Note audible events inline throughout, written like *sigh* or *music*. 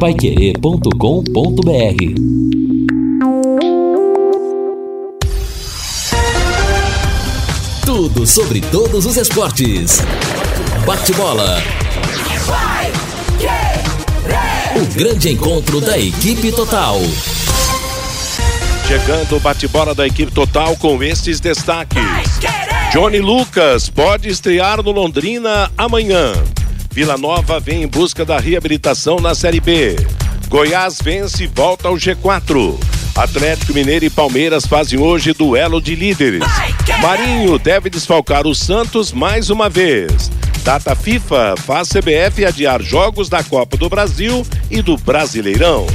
paiquerê.com.br Tudo sobre todos os esportes. Bate-bola. O grande encontro da equipe total. Chegando o bate-bola da equipe total com estes destaques. Johnny Lucas pode estrear no Londrina amanhã. Vila Nova vem em busca da reabilitação na Série B. Goiás vence e volta ao G4. Atlético Mineiro e Palmeiras fazem hoje duelo de líderes. Marinho deve desfalcar o Santos mais uma vez. Data FIFA faz CBF adiar jogos da Copa do Brasil e do Brasileirão.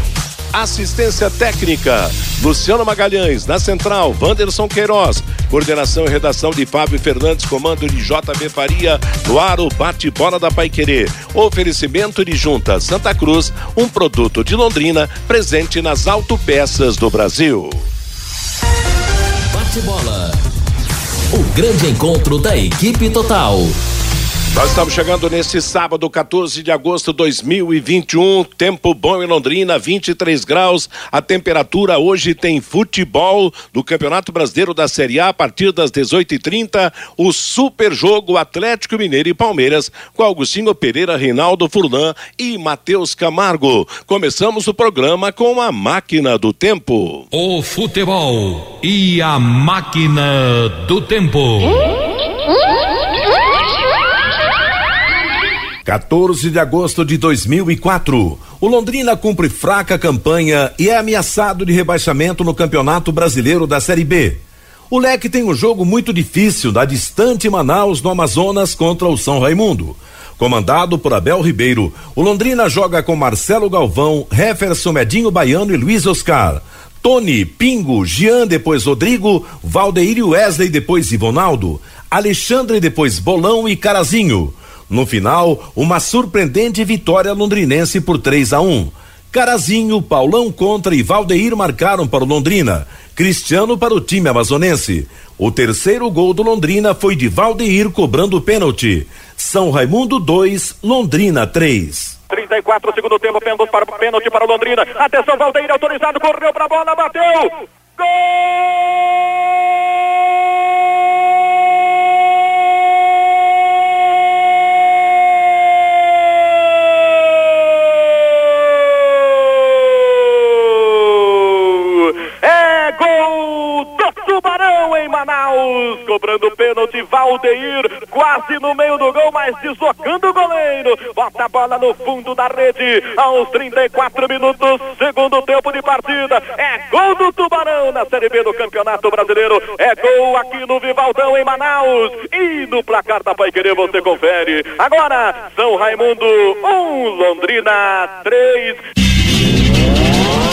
Assistência técnica, Luciano Magalhães. Na central, Wanderson Queiroz. Coordenação e redação de Fábio Fernandes, comando de JB Faria. No ar, o bate-bola da Paiquerê. Oferecimento de Junta Santa Cruz, um produto de Londrina, presente nas autopeças do Brasil. Bate-bola. O grande encontro da equipe total. Nós estamos chegando nesse sábado, 14 de agosto de 2021. Tempo bom em Londrina, 23 graus. A temperatura hoje tem futebol do Campeonato Brasileiro da Série A a partir das 18h30. O super jogo Atlético Mineiro e Palmeiras com Augustinho Pereira, Reinaldo Furlan e Matheus Camargo. Começamos o programa com a máquina do tempo. O futebol e a máquina do tempo. 14 de agosto de 2004. O Londrina cumpre fraca campanha e é ameaçado de rebaixamento no Campeonato Brasileiro da Série B. O Leque tem um jogo muito difícil da distante Manaus no Amazonas contra o São Raimundo. Comandado por Abel Ribeiro, o Londrina joga com Marcelo Galvão, Jefferson Medinho Baiano e Luiz Oscar. Tony, Pingo, Jean, depois Rodrigo, Valdeir e Wesley, depois Ivonaldo, Alexandre, depois Bolão e Carazinho. No final, uma surpreendente vitória londrinense por 3 a 1. Carazinho, Paulão contra e Valdeir marcaram para o Londrina. Cristiano para o time amazonense. O terceiro gol do Londrina foi de Valdeir cobrando pênalti. São Raimundo 2, Londrina 3. 34 segundo tempo, pênalti para pênalti para o Londrina. Atenção, Valdeir autorizado, correu para a bola, bateu. Gol! Cobrando pênalti, Valdeir, quase no meio do gol, mas deslocando o goleiro, bota a bola no fundo da rede, aos 34 minutos, segundo tempo de partida, é gol do Tubarão na Série B do Campeonato Brasileiro, é gol aqui no Vivaldão em Manaus, e no placar da Pai Querer você confere, agora, São Raimundo 1, um, Londrina 3,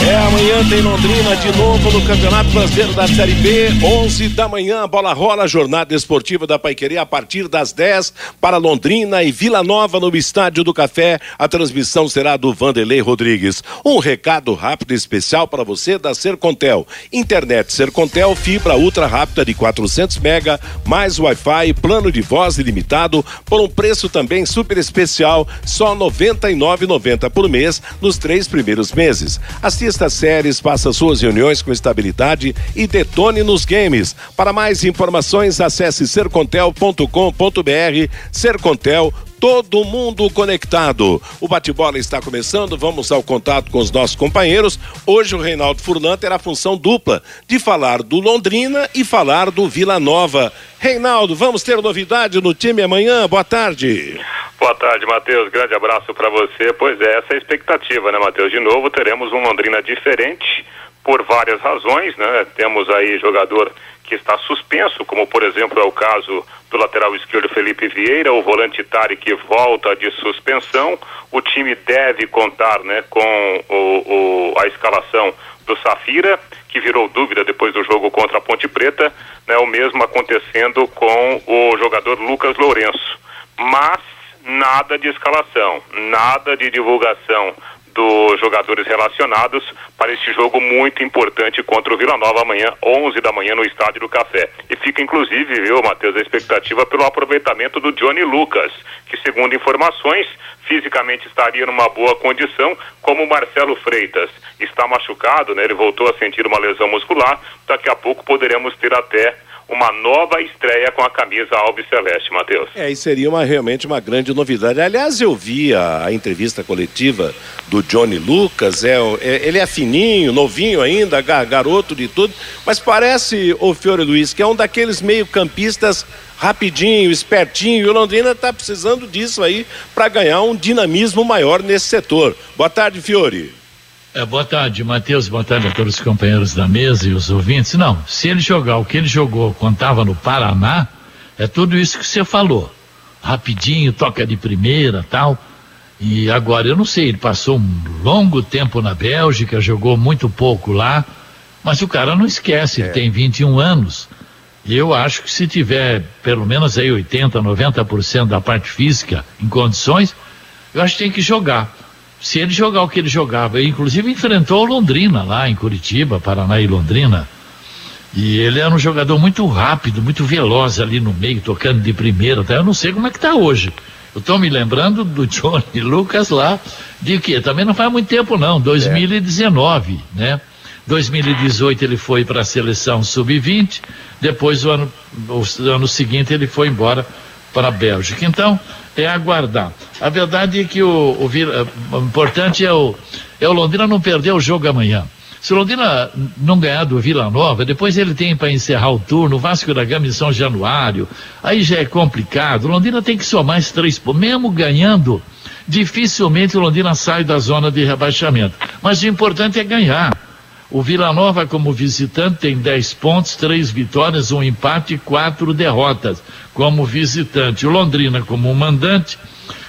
é, amanhã tem Londrina de novo no Campeonato Brasileiro da Série B, 11 da manhã, bola rola, jornada esportiva da Paiquerê a partir das 10 para Londrina e Vila Nova no Estádio do Café. A transmissão será do Vanderlei Rodrigues. Um recado rápido e especial para você da Sercontel. Internet Sercontel, fibra ultra rápida de 400 mega, mais Wi-Fi, plano de voz ilimitado, por um preço também super especial, só R$ 99,90 por mês nos três primeiros meses. Assista Assista séries, faça suas reuniões com estabilidade e detone nos games. Para mais informações, acesse sercontel.com.br. Sercontel todo mundo conectado. O bate-bola está começando, vamos ao contato com os nossos companheiros. Hoje o Reinaldo Furlan terá a função dupla de falar do Londrina e falar do Vila Nova. Reinaldo, vamos ter novidade no time amanhã? Boa tarde. Boa tarde, Matheus. Grande abraço para você. Pois é, essa é a expectativa, né, Matheus? De novo teremos um Londrina diferente por várias razões, né? Temos aí jogador que está suspenso, como por exemplo é o caso do lateral esquerdo Felipe Vieira, o volante Tari que volta de suspensão. O time deve contar, né, com o, o, a escalação do Safira, que virou dúvida depois do jogo contra a Ponte Preta, né? O mesmo acontecendo com o jogador Lucas Lourenço. Mas nada de escalação, nada de divulgação dos jogadores relacionados para este jogo muito importante contra o Vila Nova amanhã, 11 da manhã, no Estádio do Café. E fica, inclusive, viu, Matheus, a expectativa pelo aproveitamento do Johnny Lucas, que, segundo informações, fisicamente estaria numa boa condição, como o Marcelo Freitas está machucado, né? Ele voltou a sentir uma lesão muscular, daqui a pouco poderemos ter até uma nova estreia com a camisa Alves Celeste, Matheus. É, e seria uma, realmente uma grande novidade. Aliás, eu vi a, a entrevista coletiva do Johnny Lucas, é, é, ele é fininho, novinho ainda, garoto de tudo, mas parece, o Fiore Luiz, que é um daqueles meio campistas rapidinho, espertinho, e o Londrina está precisando disso aí para ganhar um dinamismo maior nesse setor. Boa tarde, Fiore. É, boa tarde, Matheus. Boa tarde a todos os companheiros da mesa e os ouvintes. Não, se ele jogar o que ele jogou quando estava no Paraná, é tudo isso que você falou. Rapidinho, toca de primeira tal. E agora, eu não sei, ele passou um longo tempo na Bélgica, jogou muito pouco lá, mas o cara não esquece, é. ele tem 21 anos. E eu acho que se tiver pelo menos aí 80, 90% da parte física em condições, eu acho que tem que jogar se ele jogar o que ele jogava, inclusive enfrentou o Londrina lá em Curitiba, Paraná e Londrina. E ele era um jogador muito rápido, muito veloz ali no meio, tocando de primeira. Tá? Eu não sei como é que está hoje. Eu estou me lembrando do *laughs* Johnny Lucas lá, de que também não faz muito tempo não, 2019, é. né? 2018 ele foi para a seleção sub-20, depois o ano, o ano seguinte ele foi embora para a Bélgica. Então, é aguardar. A verdade é que o, o, o importante é o, é o Londrina não perder o jogo amanhã. Se o Londrina não ganhar do Vila Nova, depois ele tem para encerrar o turno, Vasco da Gama em São Januário, aí já é complicado. O Londrina tem que somar mais três, mesmo ganhando, dificilmente o Londrina sai da zona de rebaixamento. Mas o importante é ganhar. O Vila Nova, como visitante, tem 10 pontos, 3 vitórias, um empate e 4 derrotas como visitante. O Londrina, como mandante,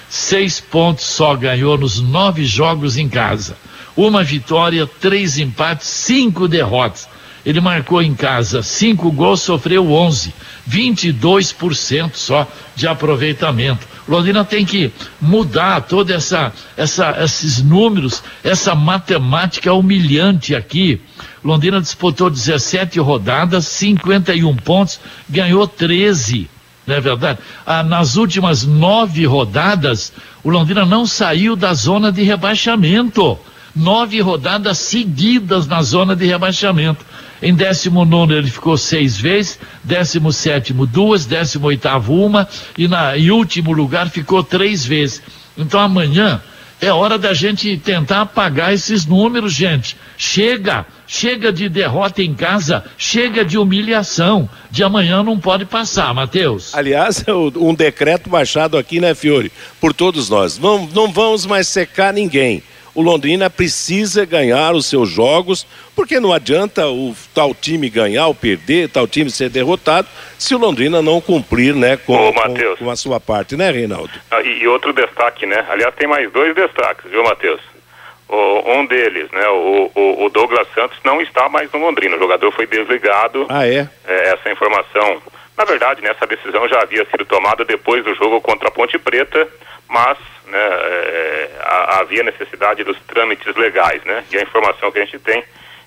6 pontos só ganhou nos nove jogos em casa. Uma vitória, três empates, cinco derrotas. Ele marcou em casa cinco gols, sofreu 11, 22% só de aproveitamento. Londrina tem que mudar toda essa, essa, esses números, essa matemática humilhante aqui. Londrina disputou 17 rodadas, 51 pontos, ganhou 13. Não é verdade? Ah, nas últimas nove rodadas, o Londrina não saiu da zona de rebaixamento. Nove rodadas seguidas na zona de rebaixamento. Em 19 ele ficou seis vezes, 17 duas, 18 uma e na, em último lugar ficou três vezes. Então amanhã é hora da gente tentar apagar esses números, gente. Chega, chega de derrota em casa, chega de humilhação. De amanhã não pode passar, Matheus. Aliás, *laughs* um decreto baixado aqui, né, Fiore? Por todos nós. Não, não vamos mais secar ninguém o Londrina precisa ganhar os seus jogos, porque não adianta o tal time ganhar ou perder, tal time ser derrotado, se o Londrina não cumprir, né, com, Ô, com, com a sua parte, né, Reinaldo? Ah, e, outro destaque, né? Aliás, tem mais dois destaques, viu, Matheus? Um deles, né, o, o, o, Douglas Santos não está mais no Londrina, o jogador foi desligado. Ah, é? é essa informação, na verdade, né, essa decisão já havia sido tomada depois do jogo contra a Ponte Preta, mas né, é, havia necessidade dos trâmites legais, né? E a informação que a gente tem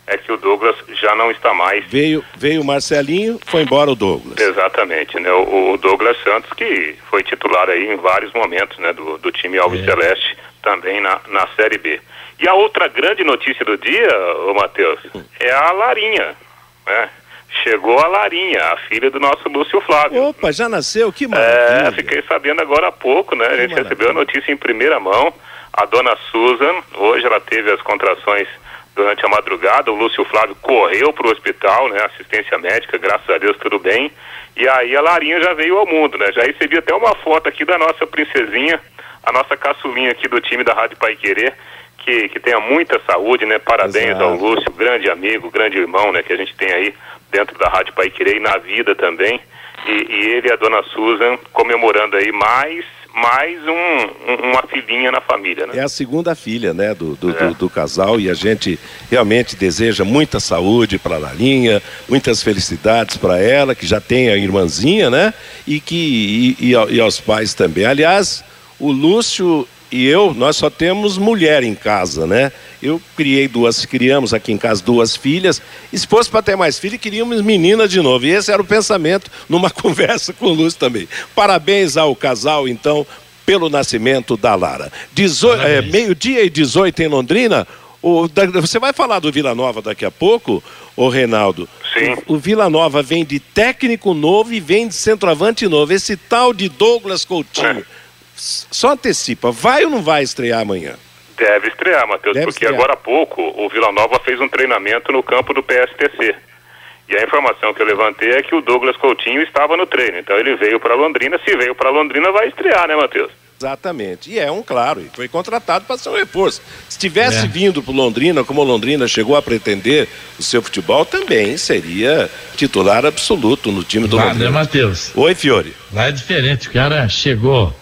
é que o Douglas já não está mais. Veio, veio o Marcelinho, foi embora o Douglas. Exatamente, né? O, o Douglas Santos, que foi titular aí em vários momentos, né? Do, do time Alves é. Celeste, também na, na Série B. E a outra grande notícia do dia, ô Matheus, é a Larinha, né? Chegou a Larinha, a filha do nosso Lúcio Flávio. Opa, já nasceu? Que maravilha. É, fiquei sabendo agora há pouco, né? A gente maravilha. recebeu a notícia em primeira mão. A dona Susan, hoje ela teve as contrações durante a madrugada. O Lúcio Flávio correu para o hospital, né? Assistência médica, graças a Deus tudo bem. E aí a Larinha já veio ao mundo, né? Já recebi até uma foto aqui da nossa princesinha, a nossa caçulinha aqui do time da Rádio Pai Querer. Que, que tenha muita saúde, né? Parabéns Exato. ao Lúcio, grande amigo, grande irmão, né? Que a gente tem aí dentro da Rádio Pai Querer e na vida também. E, e, ele e a dona Susan comemorando aí mais mais um, uma filhinha na família, né? É a segunda filha, né, do, do, é. do, do casal e a gente realmente deseja muita saúde para a Lalinha, muitas felicidades para ela, que já tem a irmãzinha, né? E que e, e, e aos pais também. Aliás, o Lúcio e eu, nós só temos mulher em casa, né? Eu criei duas, criamos aqui em casa duas filhas. E se fosse para ter mais filhos, queríamos meninas de novo. E esse era o pensamento numa *laughs* conversa com o Lúcio também. Parabéns ao casal, então, pelo nascimento da Lara. É, Meio-dia e 18 em Londrina. O, você vai falar do Vila Nova daqui a pouco, ô Reinaldo? Sim. O, o Vila Nova vem de técnico novo e vem de centroavante novo. Esse tal de Douglas Coutinho. É só antecipa, vai ou não vai estrear amanhã? Deve estrear, Matheus, porque estrear. agora há pouco o Vila Nova fez um treinamento no campo do PSTC. E a informação que eu levantei é que o Douglas Coutinho estava no treino. Então ele veio para Londrina. Se veio para Londrina, vai estrear, né, Matheus? Exatamente. E é um claro, e foi contratado para ser um reforço. Se tivesse é. vindo para Londrina, como Londrina chegou a pretender o seu futebol, também seria titular absoluto no time do Lá, Londrina. Né, Matheus? Oi, Fiore. Lá é diferente. O cara chegou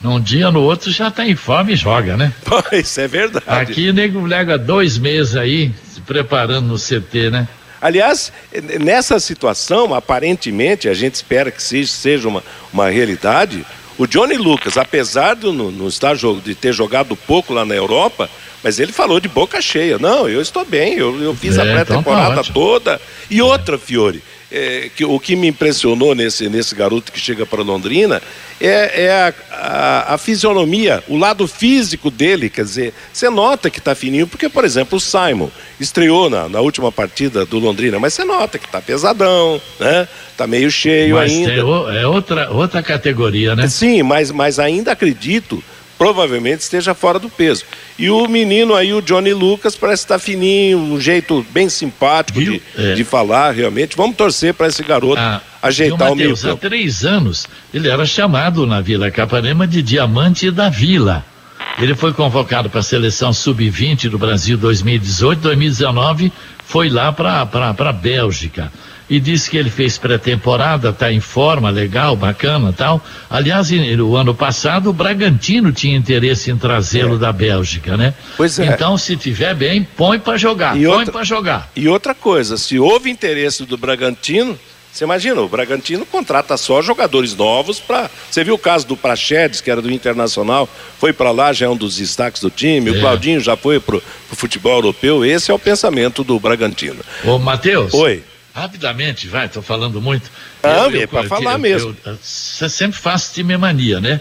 num dia, no outro já está em forma e joga, né? *laughs* Pois, é verdade. Aqui o nego lega dois meses aí, se preparando no CT, né? Aliás, nessa situação, aparentemente, a gente espera que seja uma, uma realidade. O Johnny Lucas, apesar de não, não estar de ter jogado pouco lá na Europa, mas ele falou de boca cheia. Não, eu estou bem, eu, eu fiz é, a pré-temporada então tá toda. E outra, Fiore, é, que, o que me impressionou nesse, nesse garoto que chega para Londrina é, é a, a, a, fisionomia, o lado físico dele. Quer dizer, você nota que está fininho, porque, por exemplo, o Simon estreou na, na última partida do Londrina, mas você nota que está pesadão, né? Está meio cheio mas ainda. é outra, outra categoria, né? Sim, mas, mas ainda acredito provavelmente esteja fora do peso. E o menino aí, o Johnny Lucas, parece estar fininho, um jeito bem simpático de, é. de, falar, realmente. Vamos torcer para esse garoto ah, ajeitar o, Mateus, o meio. Há três anos, ele era chamado na Vila Capanema de Diamante da Vila. Ele foi convocado para a seleção sub-20 do Brasil 2018, 2019, foi lá para a Bélgica e disse que ele fez pré-temporada, está em forma, legal, bacana tal. Aliás, no ano passado o Bragantino tinha interesse em trazê-lo é. da Bélgica, né? Pois é. Então, se tiver bem, põe para jogar, e põe para jogar. E outra coisa, se houve interesse do Bragantino, você imagina, o Bragantino contrata só jogadores novos para. Você viu o caso do Prachedes, que era do Internacional, foi para lá, já é um dos destaques do time. É. O Claudinho já foi para o futebol europeu. Esse é o pensamento do Bragantino. Ô, Matheus. Oi. Rapidamente, vai, estou falando muito. Ah, é para falar eu, mesmo. Você sempre faz time mania, né?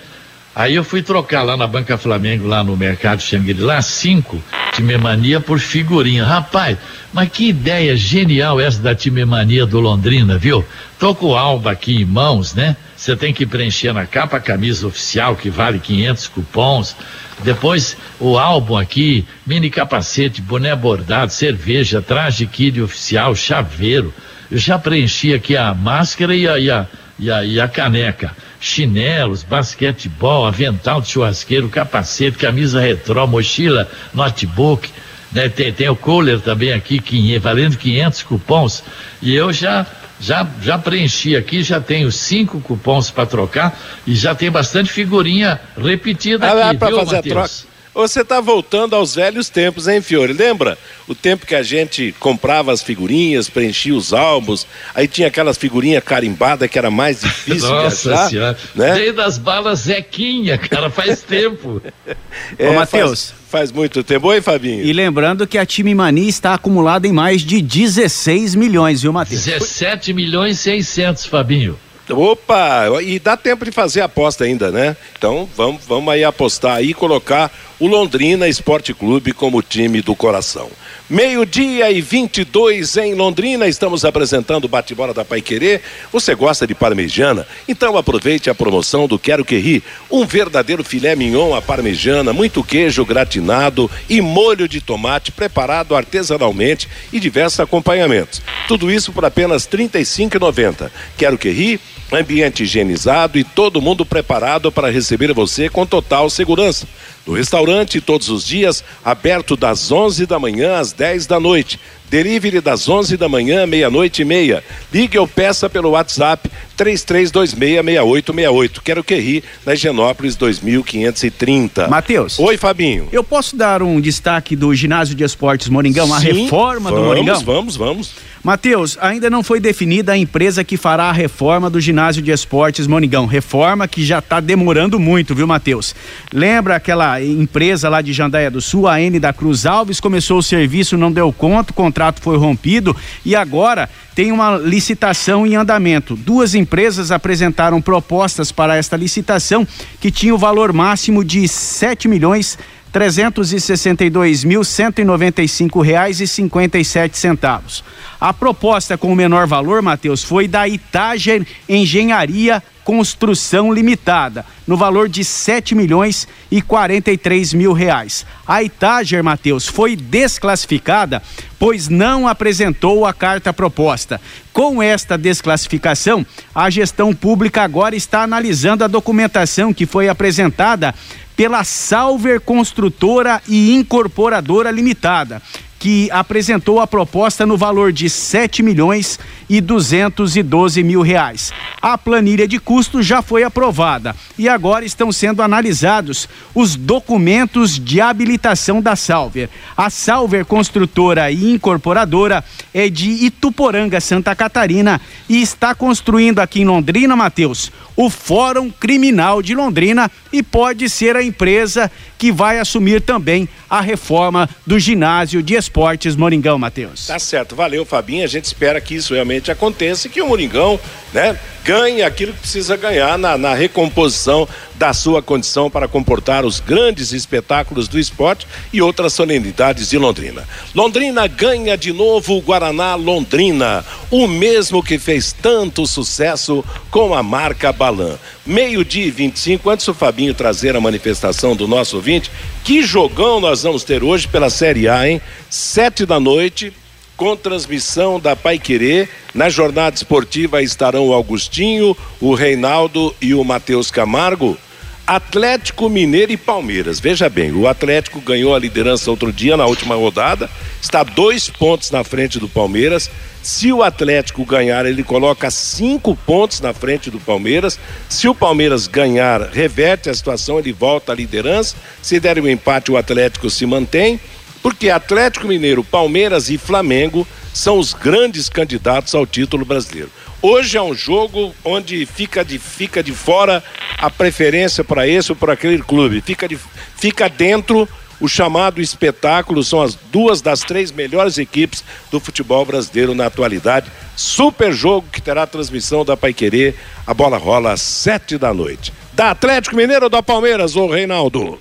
Aí eu fui trocar lá na Banca Flamengo, lá no Mercado Xangri-Lá, cinco Timemania por figurinha. Rapaz, mas que ideia genial essa da Timemania do Londrina, viu? Tô com o Alba aqui em mãos, né? Você tem que preencher na capa a camisa oficial, que vale 500 cupons. Depois o álbum aqui, mini capacete, boné bordado, cerveja, traje kid oficial, chaveiro. Eu já preenchi aqui a máscara e a, e a, e a, e a caneca. Chinelos, basquetebol, avental de churrasqueiro, capacete, camisa retrô, mochila, notebook. Né? Tem, tem o cooler também aqui, valendo 500 cupons. E eu já já, já preenchi aqui, já tenho cinco cupons para trocar e já tem bastante figurinha repetida ah, aqui, viu, fazer Mateus? a troca. Você está voltando aos velhos tempos, hein, Fiore? Lembra o tempo que a gente comprava as figurinhas, preenchia os álbuns, aí tinha aquelas figurinhas carimbadas que era mais difícil Nossa de achar, senhora. Né? Desde das balas Zequinha, cara, faz tempo. *laughs* é, Ô, Matheus. Faz, faz, muito tempo. Oi, Fabinho. E lembrando que a Time Mania está acumulada em mais de 16 milhões, viu, Matheus? 17 milhões e 600, Fabinho. Opa, e dá tempo de fazer aposta ainda, né? Então vamos, vamos aí apostar e colocar o Londrina Esporte Clube como time do coração. Meio-dia e 22 em Londrina, estamos apresentando o bate-bola da Pai Querer. Você gosta de parmejana? Então aproveite a promoção do Quero Que Ri. Um verdadeiro filé mignon à parmejana, muito queijo gratinado e molho de tomate preparado artesanalmente e diversos acompanhamentos. Tudo isso por apenas R$ 35,90. Quero Que Ri? Ambiente higienizado e todo mundo preparado para receber você com total segurança. No restaurante, todos os dias, aberto das 11 da manhã às 10 da noite. Delivery das 11 da manhã, meia-noite e meia. Ligue ou peça pelo WhatsApp 33266868. Quero que ri na Higienópolis 2530. Matheus. Oi, Fabinho. Eu posso dar um destaque do ginásio de esportes Moringão, a Sim, reforma vamos, do Moringão? Vamos, vamos. Matheus, ainda não foi definida a empresa que fará a reforma do ginásio de esportes Monigão. Reforma que já está demorando muito, viu, Matheus? Lembra aquela empresa lá de Jandaia do Sul, a N da Cruz Alves, começou o serviço, não deu conta, o contrato foi rompido e agora tem uma licitação em andamento. Duas empresas apresentaram propostas para esta licitação que tinha o valor máximo de 7 milhões 362.195 reais e 57 centavos. A proposta com o menor valor, Matheus, foi da Itager Engenharia Construção Limitada, no valor de 7 milhões e 43 mil reais. A Itager, Matheus, foi desclassificada, pois não apresentou a carta proposta. Com esta desclassificação, a gestão pública agora está analisando a documentação que foi apresentada pela Salver Construtora e Incorporadora Limitada, que apresentou a proposta no valor de 7 milhões e 212 mil reais. A planilha de custo já foi aprovada e agora estão sendo analisados os documentos de habilitação da Salver. A Salver Construtora e Incorporadora é de Ituporanga, Santa Catarina e está construindo aqui em Londrina, Matheus, o Fórum Criminal de Londrina e pode ser a empresa que vai assumir também a reforma do ginásio de esportes Moringão, Matheus. Tá certo, valeu, Fabinho. A gente espera que isso realmente aconteça e que o Moringão, né, ganhe aquilo que precisa ganhar na, na recomposição da sua condição para comportar os grandes espetáculos do esporte e outras solenidades de Londrina. Londrina ganha de novo o Guaraná Londrina, o mesmo que fez tanto sucesso com a marca Balan. Meio-dia e 25, antes do Fabinho trazer a manifestação do nosso ouvinte, que jogão nós vamos ter hoje pela Série A, hein? Sete da noite, com transmissão da Pai Querer. Na jornada esportiva estarão o Augustinho, o Reinaldo e o Matheus Camargo. Atlético Mineiro e Palmeiras. Veja bem, o Atlético ganhou a liderança outro dia na última rodada, está dois pontos na frente do Palmeiras. Se o Atlético ganhar, ele coloca cinco pontos na frente do Palmeiras. Se o Palmeiras ganhar, reverte a situação, ele volta à liderança. Se der um empate, o Atlético se mantém. Porque Atlético Mineiro, Palmeiras e Flamengo são os grandes candidatos ao título brasileiro. Hoje é um jogo onde fica de, fica de fora a preferência para esse ou para aquele clube. Fica, de, fica dentro o chamado espetáculo. São as duas das três melhores equipes do futebol brasileiro na atualidade. Super jogo que terá transmissão da Paiquerê. A bola rola às sete da noite. Da Atlético Mineiro ou da Palmeiras, ô Reinaldo?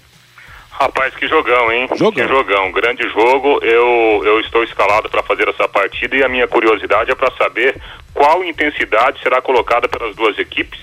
Rapaz, que jogão, hein? Jogão. Que jogão, grande jogo. Eu, eu estou escalado para fazer essa partida e a minha curiosidade é para saber qual intensidade será colocada pelas duas equipes,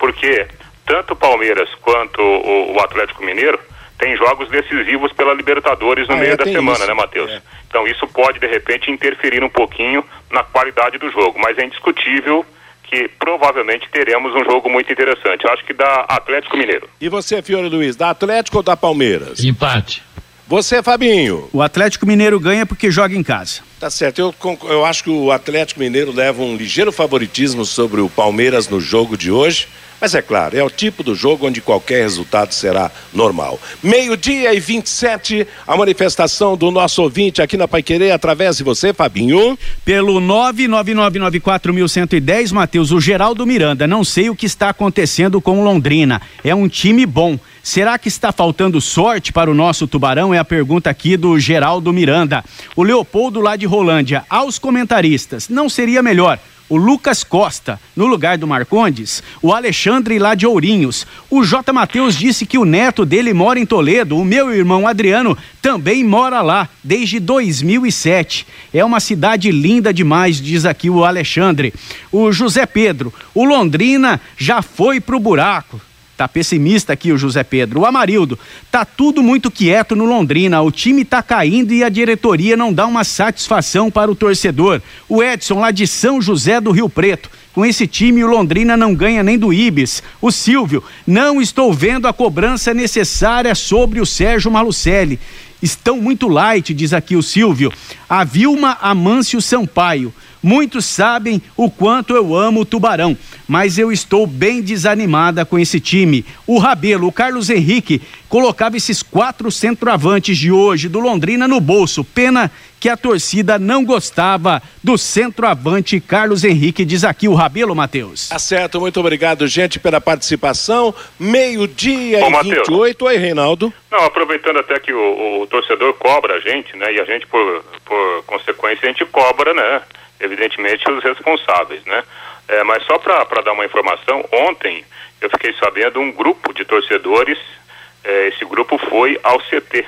porque tanto o Palmeiras quanto o, o Atlético Mineiro têm jogos decisivos pela Libertadores no Ah, meio é, da tem semana, isso. né, Matheus? É. Então isso pode, de repente, interferir um pouquinho na qualidade do jogo, mas é indiscutível que provavelmente teremos um jogo muito interessante. Eu acho que da Atlético Mineiro. E você, Fiore Luiz, da Atlético ou da Palmeiras? Empate. Você, Fabinho? O Atlético Mineiro ganha porque joga em casa. Tá certo, eu, eu acho que o Atlético Mineiro leva um ligeiro favoritismo sobre o Palmeiras no jogo de hoje. Mas é claro, é o tipo do jogo onde qualquer resultado será normal. Meio-dia e 27, a manifestação do nosso ouvinte aqui na Paiquerê, através de você, Fabinho. Pelo 999941110, Matheus, o Geraldo Miranda. Não sei o que está acontecendo com Londrina. É um time bom. Será que está faltando sorte para o nosso Tubarão? É a pergunta aqui do Geraldo Miranda. O Leopoldo lá de Rolândia. Aos comentaristas, não seria melhor o Lucas Costa no lugar do Marcondes, o Alexandre lá de Ourinhos. O J. Matheus disse que o neto dele mora em Toledo, o meu irmão Adriano também mora lá desde 2007. É uma cidade linda demais, diz aqui o Alexandre. O José Pedro, o Londrina já foi pro buraco. Tá pessimista aqui o José Pedro. O Amarildo, tá tudo muito quieto no Londrina. O time tá caindo e a diretoria não dá uma satisfação para o torcedor. O Edson, lá de São José do Rio Preto. Com esse time, o Londrina não ganha nem do Ibis. O Silvio, não estou vendo a cobrança necessária sobre o Sérgio Malucelli. Estão muito light, diz aqui o Silvio. A Vilma Amâncio Sampaio. Muitos sabem o quanto eu amo o Tubarão, mas eu estou bem desanimada com esse time. O Rabelo, o Carlos Henrique, colocava esses quatro centroavantes de hoje do Londrina no bolso. Pena que a torcida não gostava do centroavante Carlos Henrique, diz aqui o Rabelo, Matheus. Tá certo, muito obrigado, gente, pela participação. Meio-dia e Mateus. 28. Oi, Reinaldo. Não, aproveitando até que o, o torcedor cobra a gente, né? E a gente, por, por consequência, a gente cobra, né? Evidentemente, os responsáveis, né? É, mas só para dar uma informação, ontem eu fiquei sabendo um grupo de torcedores, é, esse grupo foi ao CT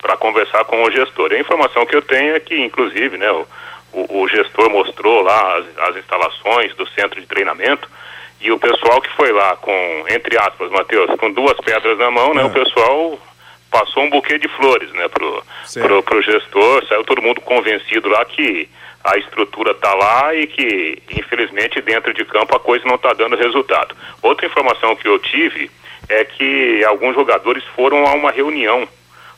para conversar com o gestor. A informação que eu tenho é que, inclusive, né, o, o, o gestor mostrou lá as, as instalações do centro de treinamento e o pessoal que foi lá com, entre aspas, Matheus, com duas pedras na mão, né, o pessoal passou um buquê de flores, né, pro, Certo. pro, pro gestor, saiu todo mundo convencido lá que a estrutura tá lá e que, infelizmente, dentro de campo a coisa não está dando resultado. Outra informação que eu tive é que alguns jogadores foram a uma reunião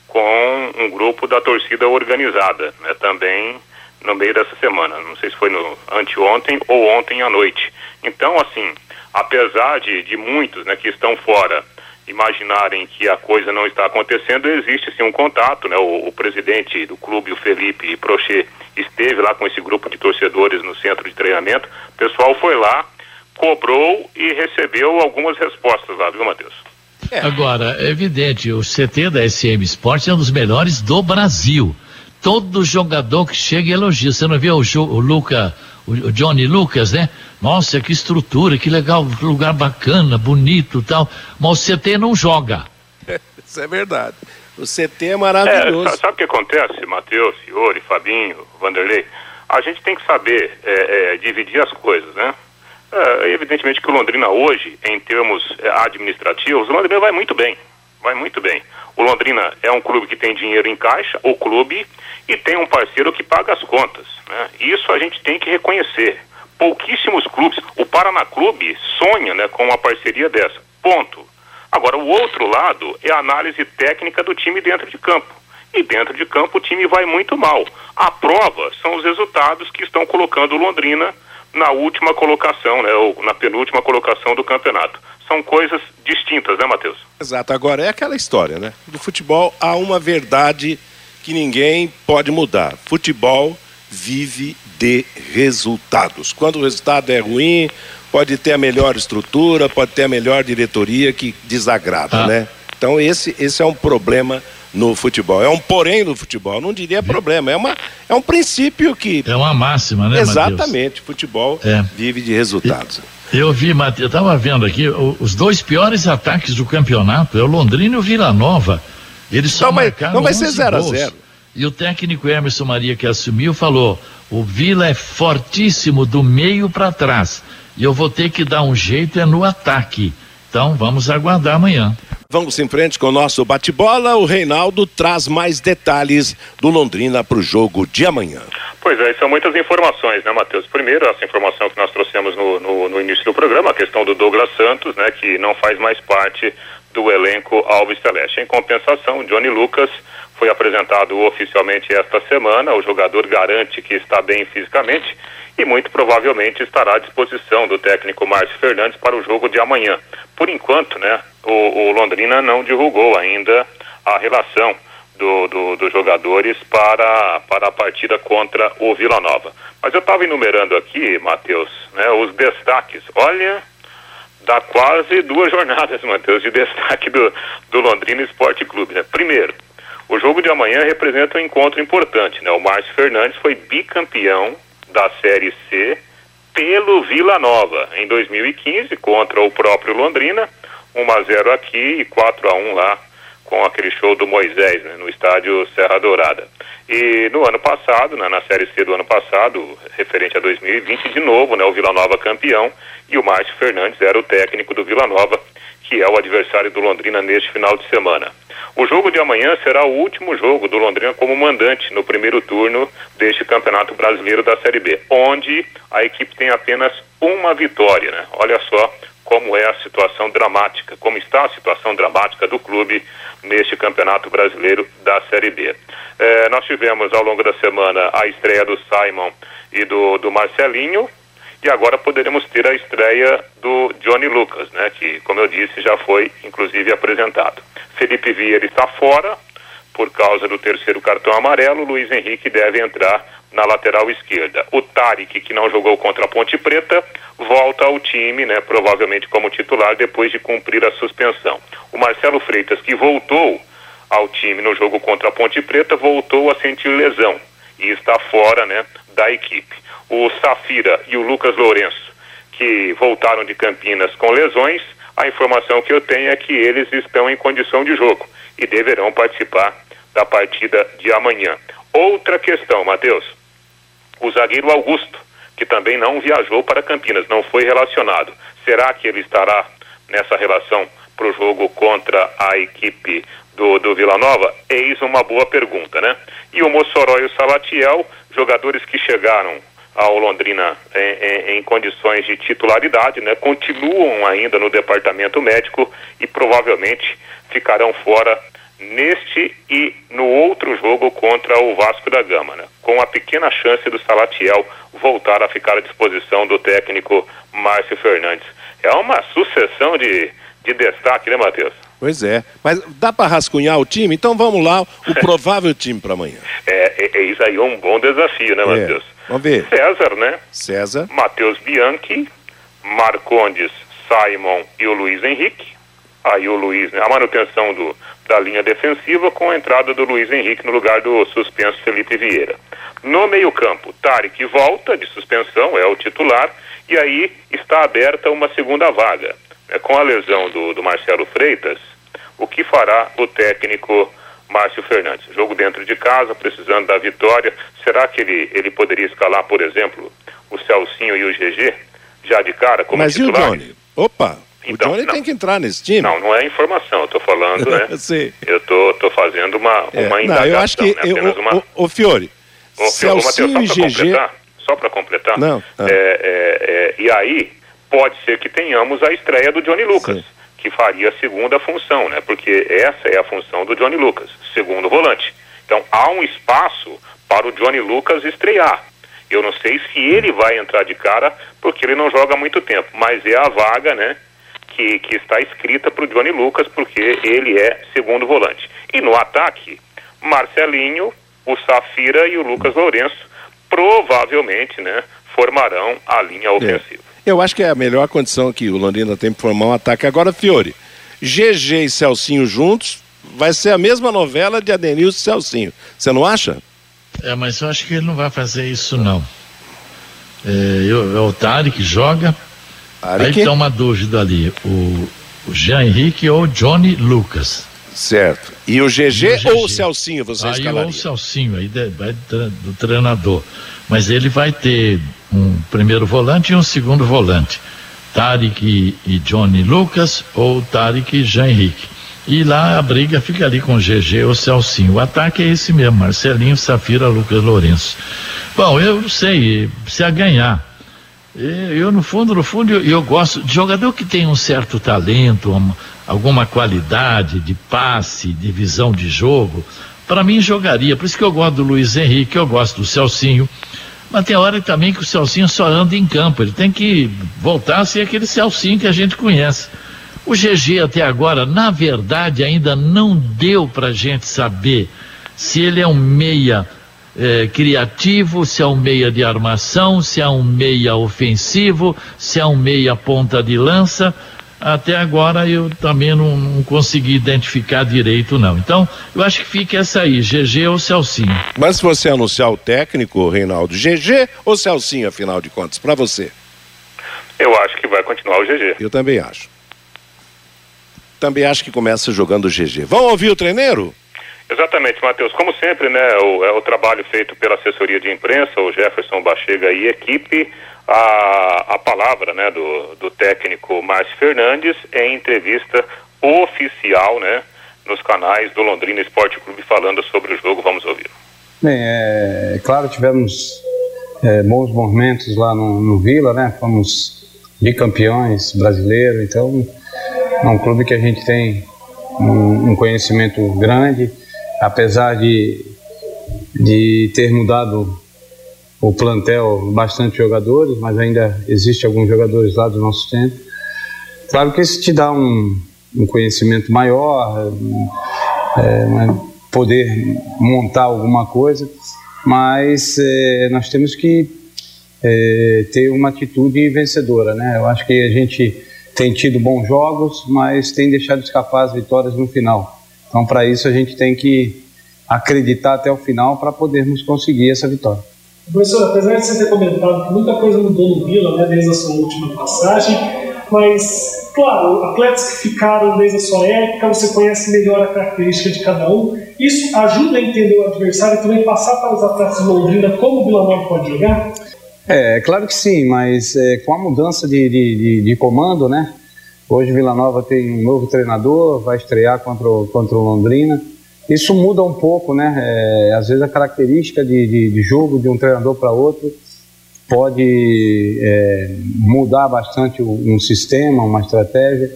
com um grupo da torcida organizada, né, também no meio dessa semana. Não sei se foi no anteontem ou ontem à noite. Então, assim, apesar de, de muitos né, que estão fora imaginarem que a coisa não está acontecendo, existe sim um contato, né? O, o presidente do clube, o Felipe Prochet, esteve lá com esse grupo de torcedores no centro de treinamento. O pessoal foi lá, cobrou e recebeu algumas respostas lá, viu, Matheus? Agora, é evidente, o CT da SM Sport é um dos melhores do Brasil. Todo jogador que chega elogia. Você não vê o, Jo- o Luca, o Johnny Lucas, né? Nossa, que estrutura, que legal, que lugar bacana, bonito tal. Mas o CT não joga. *laughs* Isso é verdade. O CT é É, maravilhoso. sa- sabe o que acontece, Matheus, Fiore, Fabinho, Vanderlei? A gente tem que saber é, é, dividir as coisas, né? É, evidentemente que o Londrina hoje, em termos é, administrativos, o Londrina vai muito bem. Vai muito bem. O Londrina é um clube que tem dinheiro em caixa, o clube, e tem um parceiro que paga as contas. Né? Isso a gente tem que reconhecer. Pouquíssimos clubes. O Paraná Clube sonha né, com uma parceria dessa. Ponto. Agora, o outro lado é a análise técnica do time dentro de campo. E dentro de campo o time vai muito mal. A prova são os resultados que estão colocando Londrina na última colocação, né, ou na penúltima colocação do campeonato. São coisas distintas, né, Matheus? Exato. Agora, é aquela história, né? Do futebol há uma verdade que ninguém pode mudar. Futebol vive de resultados. Quando o resultado é ruim, pode ter a melhor estrutura, pode ter a melhor diretoria que desagrada, ah. né? Então esse, esse é um problema no futebol. É um porém no futebol, não diria problema, é, uma, é um princípio que. É uma máxima, né? Exatamente, Mateus? futebol é. vive de resultados. Eu vi, eu estava vendo aqui, os dois piores ataques do campeonato é o Londrina e o Vila Nova. Eles só então, marcaram não vai ser 0 a 0 e o técnico Emerson Maria que assumiu falou: o Vila é fortíssimo do meio para trás. E eu vou ter que dar um jeito é no ataque. Então vamos aguardar amanhã. Vamos em frente com o nosso bate-bola. O Reinaldo traz mais detalhes do Londrina para o jogo de amanhã. Pois é, são muitas informações, né, Matheus? Primeiro, essa informação que nós trouxemos no, no, no início do programa, a questão do Douglas Santos, né, que não faz mais parte do elenco Alves Celeste. Em compensação, Johnny Lucas foi apresentado oficialmente esta semana. O jogador garante que está bem fisicamente e muito provavelmente estará à disposição do técnico Márcio Fernandes para o jogo de amanhã. Por enquanto, né, o, o Londrina não divulgou ainda a relação do, do- dos jogadores para, para a partida contra o Vila Nova. Mas eu estava enumerando aqui, Matheus, né, os destaques. Olha, dá quase duas *laughs* jornadas, Matheus, de destaque do, do Londrina Esporte Clube. Né? Primeiro, o jogo de amanhã representa um encontro importante. Né? O Márcio Fernandes foi bicampeão da Série C pelo Vila Nova em 2015 contra o próprio Londrina, 1 a 0 aqui e 4 a 1 lá com aquele show do Moisés né, no estádio Serra Dourada. E no ano passado, né, na Série C do ano passado, referente a 2020, de novo, né, o Vila Nova campeão e o Márcio Fernandes era o técnico do Vila Nova, que é o adversário do Londrina neste final de semana. O jogo de amanhã será o último jogo do Londrina como mandante no primeiro turno deste Campeonato Brasileiro da Série B, onde a equipe tem apenas uma vitória, né? Olha só como é a situação dramática, como está a situação dramática do clube neste Campeonato Brasileiro da Série B. É, nós tivemos ao longo da semana a estreia do Simon e do, do Marcelinho, e agora poderemos ter a estreia do Johnny Lucas, né, que, como eu disse, já foi inclusive apresentado. Felipe Vieira está fora por causa do terceiro cartão amarelo. Luiz Henrique deve entrar na lateral esquerda. O Tarek, que não jogou contra a Ponte Preta, volta ao time, né, provavelmente como titular, depois de cumprir a suspensão. O Marcelo Freitas, que voltou ao time no jogo contra a Ponte Preta, voltou a sentir lesão e está fora né, da equipe. O Safira e o Lucas Lourenço, que voltaram de Campinas com lesões, a informação que eu tenho é que eles estão em condição de jogo e deverão participar da partida de amanhã. Outra questão, Matheus. O zagueiro Augusto, que também não viajou para Campinas, não foi relacionado. Será que ele estará nessa relação para o jogo contra a equipe do, do Vila Nova? Eis uma boa pergunta, né? E o Mossoró e o Salatiel, jogadores que chegaram ao Londrina em, em, em, condições de titularidade, né? Continuam ainda no departamento médico e provavelmente ficarão fora neste e no outro jogo contra o Vasco da Gama, né? Com a pequena chance do Salatiel voltar a ficar à disposição do técnico Márcio Fernandes. É uma sucessão de, de destaque, né, Matheus? Pois é. Mas dá para rascunhar o time? Então vamos lá, o *laughs* provável time para amanhã. É, é, é, isso aí, um bom desafio, né, é. Matheus? Vamos ver. César, né? César. Matheus Bianchi, Marcondes, Simon e o Luiz Henrique. Aí o Luiz, né? A manutenção do, da linha defensiva com a entrada do Luiz Henrique no lugar do suspenso Felipe Vieira. No meio-campo, Tarek volta de suspensão, é o titular, e aí está aberta uma segunda vaga. Né? Com a lesão do, do Marcelo Freitas, o que fará o técnico Márcio Fernandes. Jogo dentro de casa, precisando da vitória. Será que ele, ele poderia escalar, por exemplo, o Celcinho e o GG já de cara como Mas titular? e o Johnny? Opa, então, o Johnny não, tem que entrar nesse time. Não, não é informação, eu estou falando, né? *laughs* Sim. Eu tô, tô fazendo uma, é, uma indagação, não, eu acho que né? eu, uma... o, o, Fiore, Ô, Celcinho Mateus, e GG... Só para completar, não, não. É, é, é, e aí pode ser que tenhamos a estreia do Johnny Lucas. Sim que faria a segunda função, né? Porque essa é a função do Johnny Lucas, segundo volante. Então há um espaço para o Johnny Lucas estrear. Eu não sei se ele vai entrar de cara, porque ele não joga há muito tempo, mas é a vaga, né? Que, que está escrita para o Johnny Lucas, porque ele é segundo volante. E no ataque, Marcelinho, o Safira e o Lucas Lourenço provavelmente, né? Formarão a linha ofensiva. É. Eu acho que é a melhor condição que o Londrina tem para formar um ataque. Agora, Fiore, GG e Celcinho juntos vai ser a mesma novela de Adenilson e Celcinho. Você não acha? É, mas eu acho que ele não vai fazer isso, não. É, eu, é o Tari que joga. Aí tem uma dúvida ali. O, o Jean Henrique ou Johnny Lucas. Certo. E o GG, ou o Celcinho, você aí Ou o Celcinho, aí vai do treinador. Mas ele vai ter um primeiro volante e um segundo volante. Tarek e, e Johnny Lucas ou Tarek e Jean Henrique. E lá a briga fica ali com o GG ou Celcinho. O ataque é esse mesmo, Marcelinho, Safira, Lucas Lourenço. Bom, eu não sei, precisa ganhar. Eu, no fundo, no fundo, eu, eu gosto de jogador que tem um certo talento, uma, alguma qualidade de passe, de visão de jogo. Para mim, jogaria. Por isso que eu gosto do Luiz Henrique, eu gosto do Celcinho. Mas tem hora também que o Celcinho só anda em campo. Ele tem que voltar a ser aquele Celcinho que a gente conhece. O GG até agora, na verdade, ainda não deu para gente saber se ele é um meia é, criativo, se é um meia de armação, se é um meia ofensivo, se é um meia ponta de lança. Até agora eu também não, não, consegui identificar direito, não. Então, eu acho que fica essa aí, GG ou Celcinho. Mas se você anunciar o técnico, Reinaldo, GG ou Celcinho, afinal de contas, para você? Eu acho que vai continuar o GG. Eu também acho. Também acho que começa jogando o GG. Vamos ouvir o treineiro? Exatamente, Matheus. Como sempre, né, o, é o trabalho feito pela assessoria de imprensa, o Jefferson Bachega e equipe, a, a palavra né, do, do técnico Márcio Fernandes em entrevista oficial né, nos canais do Londrina Esporte Clube falando sobre o jogo. Vamos ouvir. Bem, é, claro, tivemos é, bons momentos lá no, no Vila, né? Fomos bicampeões brasileiros, então é um clube que a gente tem um, um conhecimento grande, apesar de, de ter mudado o plantel bastante jogadores, mas ainda existe alguns jogadores lá do nosso tempo. Claro que isso te dá um, um conhecimento maior, é, né, poder montar alguma coisa, mas é, nós temos que é, ter uma atitude vencedora, né? Eu acho que a gente tem tido bons jogos, mas tem deixado escapar as vitórias no final. Então, para isso, a gente tem que acreditar até o final para podermos conseguir essa vitória. Professor, apesar de você ter comentado que muita coisa mudou no Vila, né, desde a sua última passagem, mas, claro, atletas que ficaram desde a sua época, você conhece melhor a característica de cada um. Isso ajuda a entender o adversário e também passar para os atletas de Londrina como o Vila Nova pode jogar? É, claro que sim, mas é, com a mudança de, de, de, de, comando, né? Hoje Vila Nova tem um novo treinador, vai estrear contra o, contra o Londrina. Isso muda um pouco, né? É, às vezes a característica de, de, de jogo de um treinador para outro pode é, mudar bastante um sistema, uma estratégia.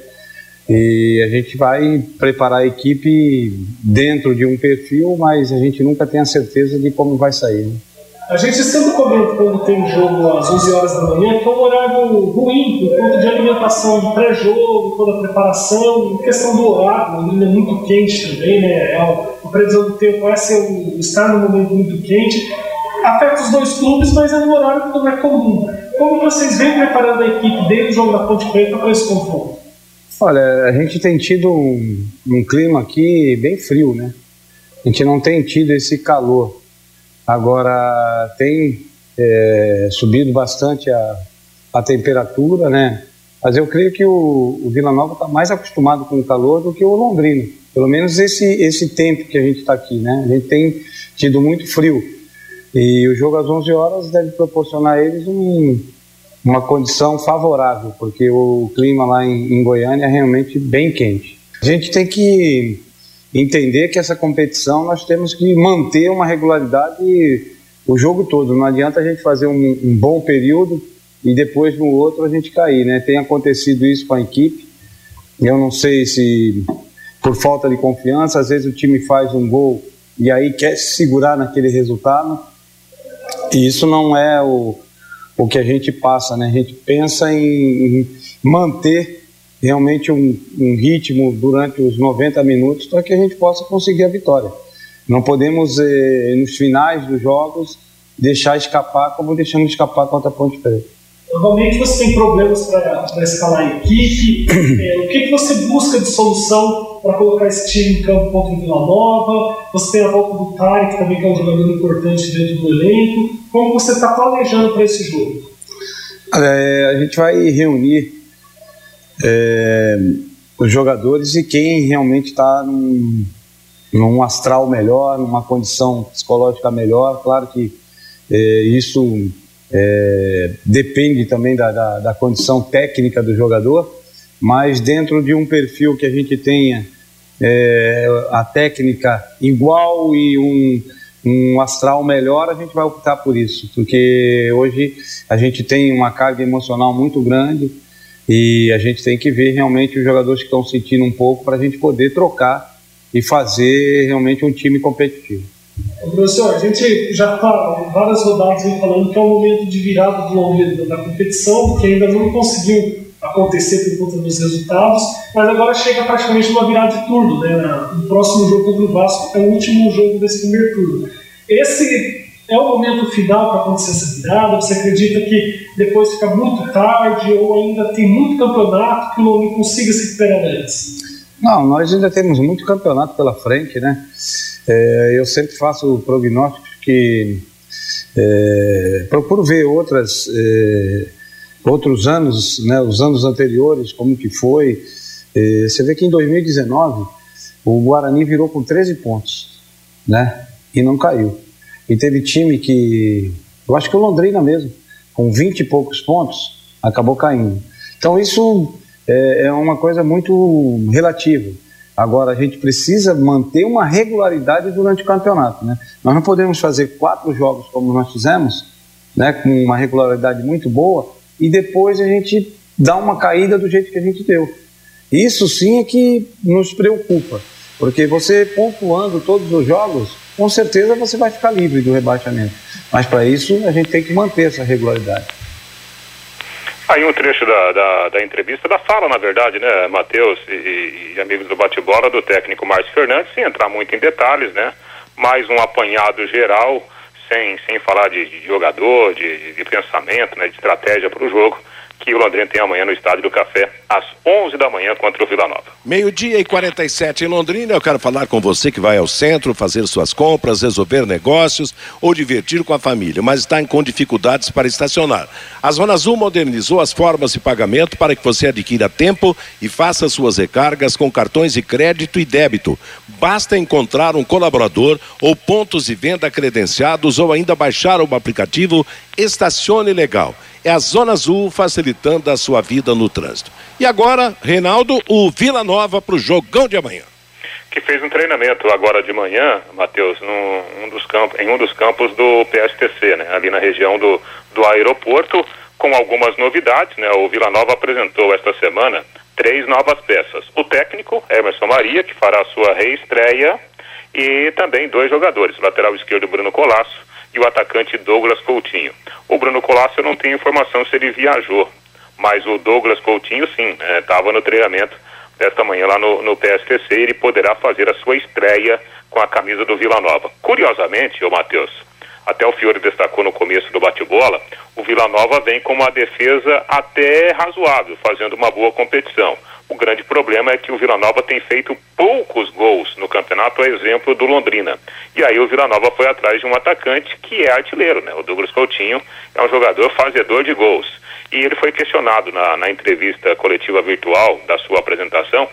E a gente vai preparar a equipe dentro de um perfil, mas a gente nunca tem a certeza de como vai sair. Né? A gente sempre comenta quando tem jogo às 11 horas da manhã que é um horário ruim, por conta de alimentação de pré-jogo, toda a preparação, em questão do horário, o é muito quente também, né? É a previsão do tempo vai ser estar no momento muito quente. Afeta os dois clubes, mas é um horário que não é comum. Como vocês vêm preparando a equipe desde o jogo da Ponte Preta para esse confronto? Olha, a gente tem tido um, um clima aqui bem frio, né? A gente não tem tido esse calor. Agora, tem é, subido bastante a, a temperatura, né? Mas eu creio que o, o Vila Nova está mais acostumado com o calor do que o Londrino. Pelo menos esse, esse tempo que a gente está aqui, né? A gente tem tido muito frio. E o jogo às 11 horas deve proporcionar a eles um, uma condição favorável, porque o clima lá em, em Goiânia é realmente bem quente. A gente tem que entender que essa competição nós temos que manter uma regularidade o jogo todo. Não adianta a gente fazer um, um, bom período e depois no outro a gente cair, né? Tem acontecido isso com a equipe. Eu não sei se por falta de confiança, às vezes o time faz um gol e aí quer se segurar naquele resultado. E isso não é o, o que a gente passa, né? A gente pensa em, em manter realmente um, um ritmo durante os 90 minutos para que a gente possa conseguir a vitória. Não podemos, eh, nos finais dos jogos, deixar escapar como deixamos escapar contra a Ponte Preta. Normalmente você tem problemas para escalar a equipe. é, *coughs* o que, que você busca de solução para colocar esse time em campo contra o Vila Nova? Você tem a volta do Tarek também, que é um jogador importante dentro do elenco. Como você está planejando para esse jogo? É, a gente vai reunir é, os jogadores e quem realmente está num, num, astral melhor, numa condição psicológica melhor. Claro que é, isso é, depende também da, da, da, condição técnica do jogador, mas dentro de um perfil que a gente tenha é, a técnica igual e um, um astral melhor, a gente vai optar por isso, porque hoje a gente tem uma carga emocional muito grande e a gente tem que ver realmente os jogadores que estão sentindo um pouco para a gente poder trocar e fazer realmente um time competitivo. Professor, a gente já está várias rodadas falando que é um momento de virada do da competição, porque ainda não conseguiu acontecer por conta dos resultados, mas agora chega praticamente uma virada de turno, né? O próximo jogo contra o Vasco é o último jogo desse primeiro turno. Esse é o momento final para acontecer essa virada? Você acredita que depois fica muito tarde ou ainda tem muito campeonato que o Londrina consiga se recuperar antes? Não, nós ainda temos muito campeonato pela frente, né? É, eu sempre faço prognósticos que é, procuro ver outras é, outros anos, né, os anos anteriores, como que foi. É, você vê que em 2019 o Guarani virou com 13 pontos né? E não caiu. E teve time que, eu acho que o Londrina mesmo, com 20 e poucos pontos, acabou caindo. Então isso é, é uma coisa muito relativa. Agora, a gente precisa manter uma regularidade durante o campeonato. Né? Nós não podemos fazer quatro jogos como nós fizemos, né, com uma regularidade muito boa, e depois a gente dá uma caída do jeito que a gente deu. Isso sim é que nos preocupa, porque você pontuando todos os jogos, com certeza você vai ficar livre do rebaixamento. Mas para isso a gente tem que manter essa regularidade. Aí um trecho da, da, da, entrevista, da fala, na verdade, né, Matheus e, e, amigos do bate-bola, do técnico Márcio Fernandes, sem entrar muito em detalhes, né? Mais um apanhado geral, sem, sem falar de, de jogador, de, de pensamento, né, de estratégia para o jogo que o Londrina tem amanhã no Estádio do Café, às 11 da manhã contra o Vila Nova. Meio-dia e 47 em Londrina. Eu quero falar com você que vai ao centro fazer suas compras, resolver negócios ou divertir com a família, mas está com dificuldades para estacionar. A Zona Azul modernizou as formas de pagamento para que você adquira tempo e faça suas recargas com cartões de crédito e débito. Basta encontrar um colaborador ou pontos de venda credenciados ou ainda baixar o aplicativo Estacione Legal é a Zona Azul facilitando a sua vida no trânsito. E agora, Reinaldo, o Vila Nova para o jogão de amanhã. Que fez um treinamento agora de manhã, Matheus, num, um dos campos, em um dos campos do PSTC, né, ali na região do, do aeroporto, com algumas novidades. Né, o Vila Nova apresentou esta semana três novas peças. O técnico, Emerson Maria, que fará a sua reestreia, e também dois jogadores, lateral esquerdo Bruno Colasso o atacante Douglas Coutinho. O Bruno Colasso eu não tenho informação se ele viajou, mas o Douglas Coutinho sim, estava é, no treinamento desta manhã lá no, no PSTC e ele poderá fazer a sua estreia com a camisa do Vila Nova. Curiosamente, ô Matheus, até o Fiore destacou no começo do bate-bola, o Vila Nova vem com uma defesa até razoável, fazendo uma boa competição. O grande problema é que o Vila Nova tem feito poucos gols no campeonato, a exemplo do Londrina. E aí o Vila Nova foi atrás de um atacante que é artilheiro, né? O Douglas Coutinho é um jogador fazedor de gols. E ele foi questionado na, na entrevista coletiva virtual da sua apresentação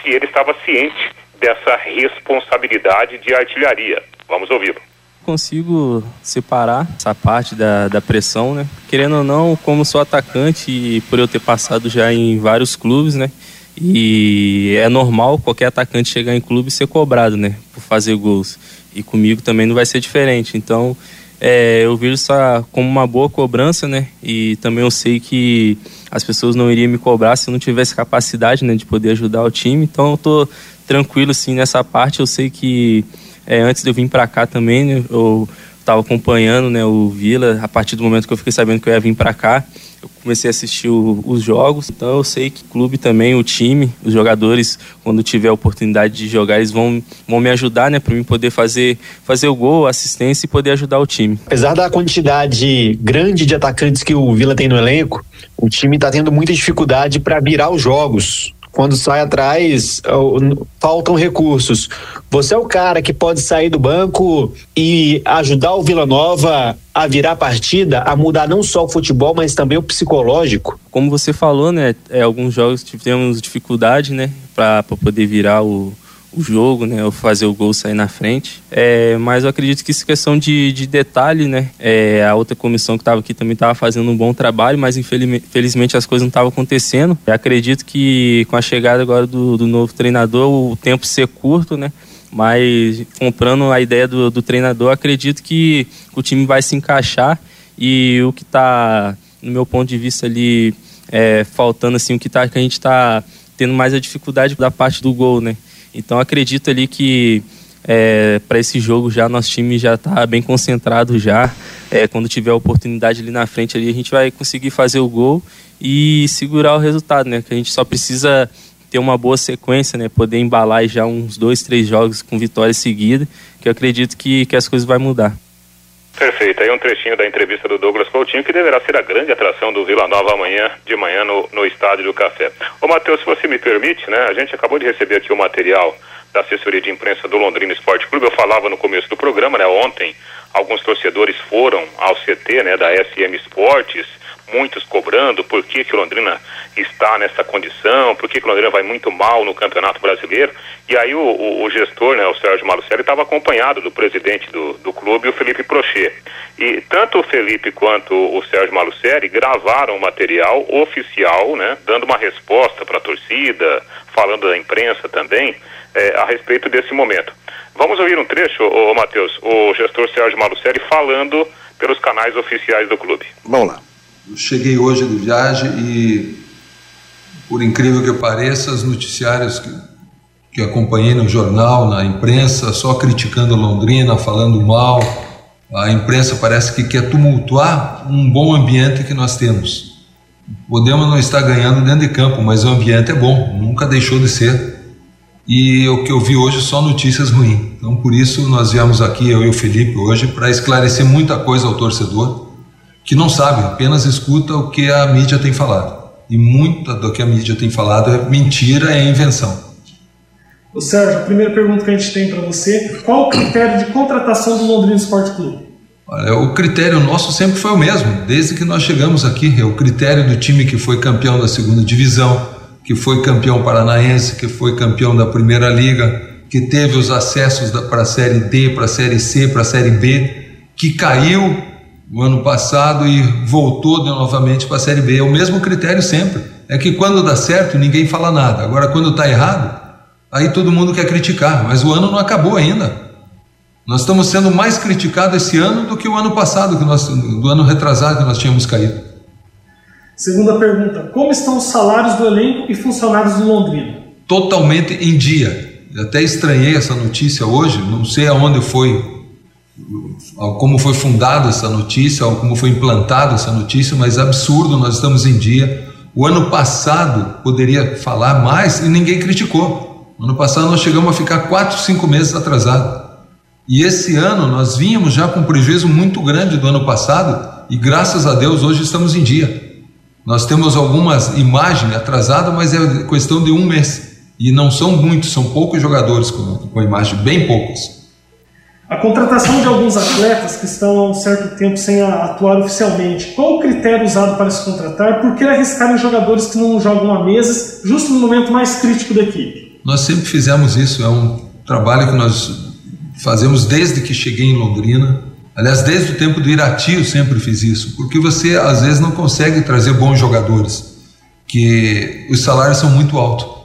se ele estava ciente dessa responsabilidade de artilharia. Vamos ouvi-lo consigo separar essa parte da, da pressão, né? Querendo ou não, como sou atacante e por eu ter passado já em vários clubes, né? E é normal qualquer atacante chegar em clube e ser cobrado, né? Por fazer gols. E comigo também não vai ser diferente. Então, é, eu vejo isso como uma boa cobrança, né? E também eu sei que as pessoas não iriam me cobrar se eu não tivesse capacidade, né? De poder ajudar o time. Então, eu tô tranquilo, assim, nessa parte. Eu sei que é, antes de eu vir para cá também, né, eu estava acompanhando né, o Vila. A partir do momento que eu fiquei sabendo que eu ia vir para cá, eu comecei a assistir o, os jogos. Então eu sei que o clube também, o time, os jogadores, quando tiver a oportunidade de jogar, eles vão, vão me ajudar, né, para mim poder fazer, fazer o gol, assistência e poder ajudar o time. Apesar da quantidade grande de atacantes que o Vila tem no elenco, o time está tendo muita dificuldade para virar os jogos quando sai atrás, faltam recursos. Você é o cara que pode sair do banco e ajudar o Vila Nova a virar partida, a mudar não só o futebol, mas também o psicológico? Como você falou, né? É, alguns jogos tivemos dificuldade, né? Para poder virar o, o jogo, né? Ou fazer o gol sair na frente. É, mas eu acredito que isso é questão de, de detalhe, né? É, a outra comissão que estava aqui também estava fazendo um bom trabalho, mas infelizmente as coisas não estavam acontecendo. Eu acredito que com a chegada agora do, do novo treinador, o tempo ser curto, né? Mas comprando a ideia do, do treinador, acredito que o time vai se encaixar e o que está, no meu ponto de vista ali, é, faltando assim, o que, tá, que a gente está tendo mais a dificuldade da parte do gol, né? Então acredito ali que é, para esse jogo já nosso time já está bem concentrado já. É, quando tiver a oportunidade ali na frente ali a gente vai conseguir fazer o gol e segurar o resultado, né? Que a gente só precisa ter uma boa sequência, né? Poder embalar já uns dois, três jogos com vitória seguida, que eu acredito que, que as coisas vão mudar. Perfeito. Aí um trechinho da entrevista do Douglas Coutinho, que deverá ser a grande atração do Vila Nova amanhã, de manhã, no, no Estádio do Café. Ô, Matheus, se você me permite, né? A gente acabou de receber aqui o material da assessoria de imprensa do Londrina Esporte Clube. Eu falava no começo do programa, né? Ontem, alguns torcedores foram ao CT, né? Da SM Esportes muitos cobrando por que, que Londrina está nessa condição, por que, que Londrina vai muito mal no Campeonato Brasileiro. E aí o, o, o gestor, né, o Sérgio Malucelli, estava acompanhado do presidente do, do clube, o Felipe Prochet. E tanto o Felipe quanto o Sérgio Malucelli gravaram material oficial, né, dando uma resposta para a torcida, falando da imprensa também, é, a respeito desse momento. Vamos ouvir um trecho, ô, ô Matheus, o gestor Sérgio Malucelli falando pelos canais oficiais do clube. Vamos lá. Eu cheguei hoje de viagem e, por incrível que pareça, os noticiários que, que acompanhei no jornal, na imprensa, só criticando Londrina, falando mal. A imprensa parece que quer tumultuar um bom ambiente que nós temos. Podemos não estar ganhando dentro de campo, mas o ambiente é bom, nunca deixou de ser e o que eu vi hoje só notícias ruins. Então, por isso, nós viemos aqui, eu e o Felipe, hoje, para esclarecer muita coisa ao torcedor que não sabe, apenas escuta o que a mídia tem falado. E muita do que a mídia tem falado é mentira, é invenção. O Sérgio, a primeira pergunta que a gente tem para você: qual o critério de contratação do Londrina Esporte Clube? Olha, o critério nosso sempre foi o mesmo, desde que nós chegamos aqui. É o critério do time que foi campeão da segunda divisão, que foi campeão paranaense, que foi campeão da Primeira Liga, que teve os acessos para a Série D, para a Série C, para a Série B, que caiu no ano passado e voltou de novamente para a Série B. É o mesmo critério sempre. É que quando dá certo, ninguém fala nada. Agora, quando está errado, aí todo mundo quer criticar. Mas o ano não acabou ainda. Nós estamos sendo mais criticados esse ano do que o ano passado, que nós, do ano retrasado que nós tínhamos caído. Segunda pergunta: como estão os salários do elenco e funcionários do Londrina? Totalmente em dia. Eu até estranhei essa notícia hoje, não sei aonde foi, como foi fundada essa notícia, como foi implantada essa notícia, mas absurdo, nós estamos em dia. O ano passado poderia falar mais e ninguém criticou. No ano passado nós chegamos a ficar quatro, cinco meses atrasados. E esse ano nós vínhamos já com um prejuízo muito grande do ano passado e graças a Deus hoje estamos em dia. Nós temos algumas imagens atrasadas, mas é questão de um mês. E não são muitos, são poucos jogadores com, com imagem, bem poucos. A contratação de alguns atletas que estão há um certo tempo sem atuar oficialmente, qual o critério usado para se contratar? Por que arriscar em jogadores que não jogam há meses, justo no momento mais crítico da equipe? Nós sempre fizemos isso, é um trabalho que nós fazemos desde que cheguei em Londrina. Aliás, desde o tempo do Irati eu sempre fiz isso, porque você às vezes não consegue trazer bons jogadores, que os salários são muito altos.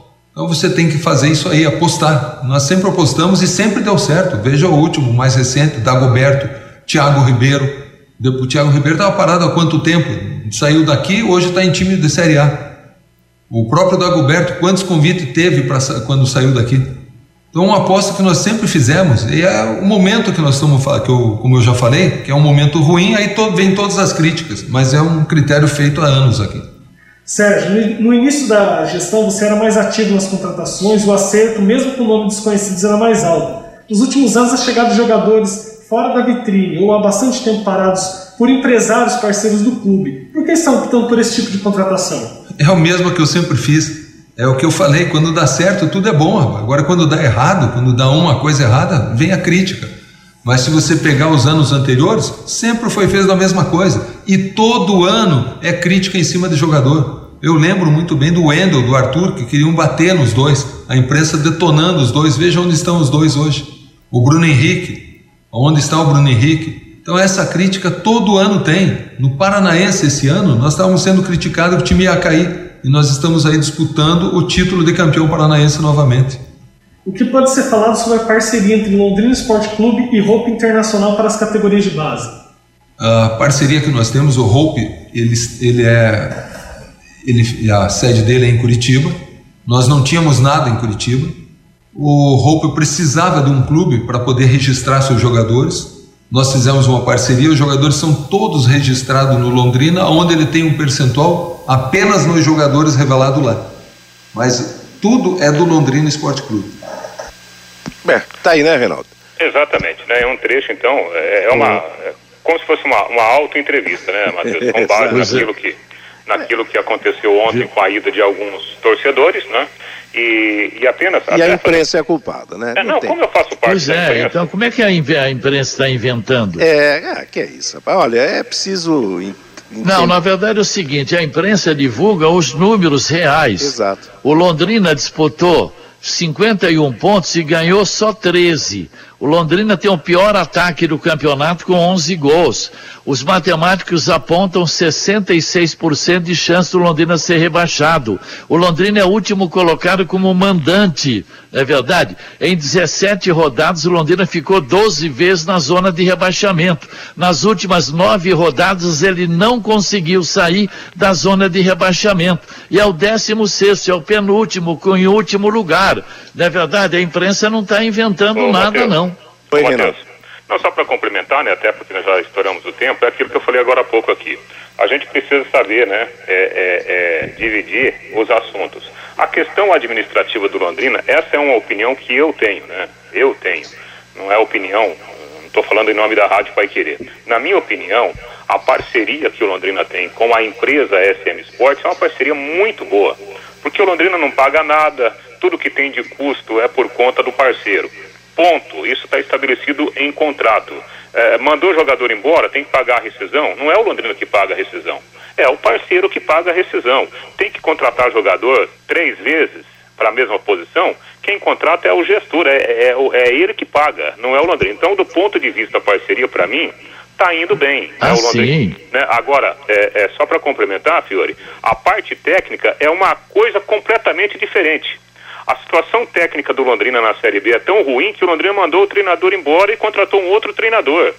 Então você tem que fazer isso aí, apostar. Nós sempre apostamos e sempre deu certo. Veja o último, mais recente, Dagoberto, Thiago Ribeiro. O Thiago Ribeiro estava parado há quanto tempo? Saiu daqui, hoje está em time de Série A. O próprio Dagoberto, quantos convites teve pra, quando saiu daqui? Então, uma aposta que nós sempre fizemos, e é o momento que nós estamos que eu, como eu já falei, que é um momento ruim, aí vem todas as críticas, mas é um critério feito há anos aqui. Sérgio, no início da gestão você era mais ativo nas contratações, o acerto, mesmo com nome desconhecidos, era mais alto. Nos últimos anos, a chegada de jogadores fora da vitrine ou há bastante tempo parados por empresários parceiros do clube. Por que estão optando por esse tipo de contratação? É o mesmo que eu sempre fiz. É o que eu falei, quando dá certo tudo é bom, agora quando dá errado, quando dá uma coisa errada, vem a crítica. Mas se você pegar os anos anteriores, sempre foi feito a mesma coisa. E todo ano é crítica em cima de jogador. Eu lembro muito bem do Wendel, do Arthur, que queriam bater nos dois. A imprensa detonando os dois. Veja onde estão os dois hoje. O Bruno Henrique. Onde está o Bruno Henrique? Então essa crítica todo ano tem. No Paranaense esse ano, nós estávamos sendo criticados que o time ia cair e nós estamos aí disputando o título de campeão paranaense novamente. O que pode ser falado sobre a parceria entre Londrina Esporte Clube e Hope Internacional para as categorias de base? A parceria que nós temos, o Hope, ele, ele é ele, a sede dele é em Curitiba. Nós não tínhamos nada em Curitiba. O Hope precisava de um clube para poder registrar seus jogadores. Nós fizemos uma parceria, os jogadores são todos registrados no Londrina, onde ele tem um percentual apenas nos jogadores revelados lá. Mas tudo é do Londrina Esporte Clube. Bem, tá aí, né, Reinaldo? Exatamente, né? É um trecho, então, é, é uma. É como se fosse uma, uma auto-entrevista, né, Matheus? *laughs* Com base naquilo que, naquilo que aconteceu ontem com a ida de alguns torcedores, né? E, e apenas. E a imprensa é culpada, né? É, não, não como eu faço parte pois é, então como é que a, imprensa está inventando? É, é, que é isso. Olha, é preciso Não, na verdade é o seguinte, a imprensa divulga os números reais. Exato. O Londrina disputou 51 pontos e ganhou só 13. O Londrina tem o pior ataque do campeonato com 11 gols. Os matemáticos apontam 66% de chance do Londrina ser rebaixado. O Londrina é o último colocado como mandante, não é verdade? Em 17 rodadas, o Londrina ficou 12 vezes na zona de rebaixamento. Nas últimas nove rodadas, ele não conseguiu sair da zona de rebaixamento. E é o 16, é o penúltimo, com em último lugar. Não é verdade? A imprensa não está inventando Ô, nada, Mateus. não. Oi. Matheus. Não, só para complementar, né, até porque nós já estouramos o tempo, é aquilo que eu falei agora há pouco aqui. A gente precisa saber, né, é, é, é, dividir os assuntos. A questão administrativa do Londrina, essa é uma opinião que eu tenho, né? Eu tenho. Não é opinião, não estou falando em nome da Rádio Pai Querer. Na minha opinião, a parceria que o Londrina tem com a empresa SM Sports é uma parceria muito boa. Porque o Londrina não paga nada, tudo que tem de custo é por conta do parceiro. Ponto. Isso está estabelecido em contrato. É, mandou o jogador embora, tem que pagar a rescisão. Não é o Londrina que paga a rescisão. É o parceiro que paga a rescisão. Tem que contratar jogador três vezes para a mesma posição. Quem contrata é o gestor, é, é, o- é ele que paga, não é o Londrina. Então, do ponto de vista da parceria, para mim, está indo bem. Ah, é o Londrina. Né? Agora, é, é, só para complementar, Fiore, a parte técnica é uma coisa completamente diferente. A situação técnica do Londrina na Série B é tão ruim que o Londrina mandou o treinador embora e contratou um outro treinador.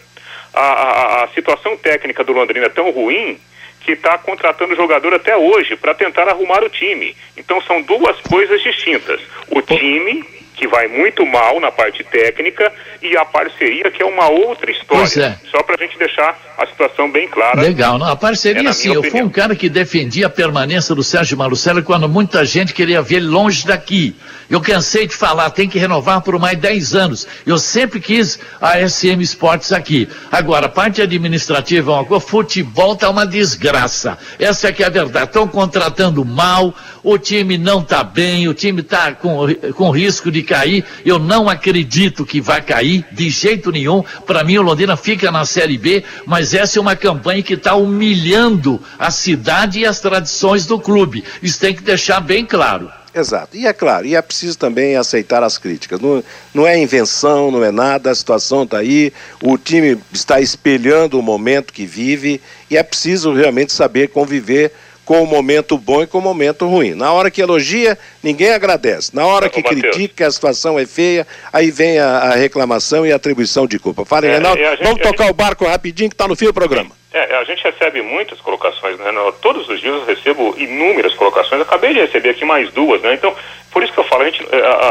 A, a- a situação técnica do Londrina é tão ruim que está contratando jogador até hoje para tentar arrumar o time. Então são duas coisas distintas. O time, que vai muito mal na parte técnica, e a parceria, que é uma outra história. É. Só para a gente deixar a situação bem clara. Legal, não, a É parceria na sim, eu fui um cara que defendia a permanência do Sérgio Malucelli quando muita gente queria ver ele longe daqui. Eu cansei de falar, tem que renovar por mais 10 anos. Eu sempre quis a SM Esportes aqui. Agora, a parte administrativa é uma coisa, futebol tá uma desgraça. Essa é que é a verdade. Estão contratando mal, o time não está bem, o time está com, com risco de cair. Eu não acredito que vai cair, de jeito nenhum. Para mim, o Londrina fica na Série B, mas essa é uma campanha que está humilhando a cidade e as tradições do clube. Isso tem que deixar bem claro. Exato. E é claro, e é preciso também aceitar as críticas. Não, não é invenção, não é nada, a situação está aí, o time está espelhando o momento que vive e é preciso realmente saber conviver com o momento bom e com o momento ruim. Na hora que elogia, ninguém agradece. Na hora Ô, que critica que a situação é feia, aí vem a, a reclamação e a atribuição de culpa. Fala, É, Reinaldo, a gente- vamos a tocar o barco rapidinho que está no fim do programa. É, a gente recebe muitas colocações, né? Todos os dias eu recebo inúmeras colocações. Eu acabei de receber aqui mais duas, né? Então, por isso que eu falo, a gente,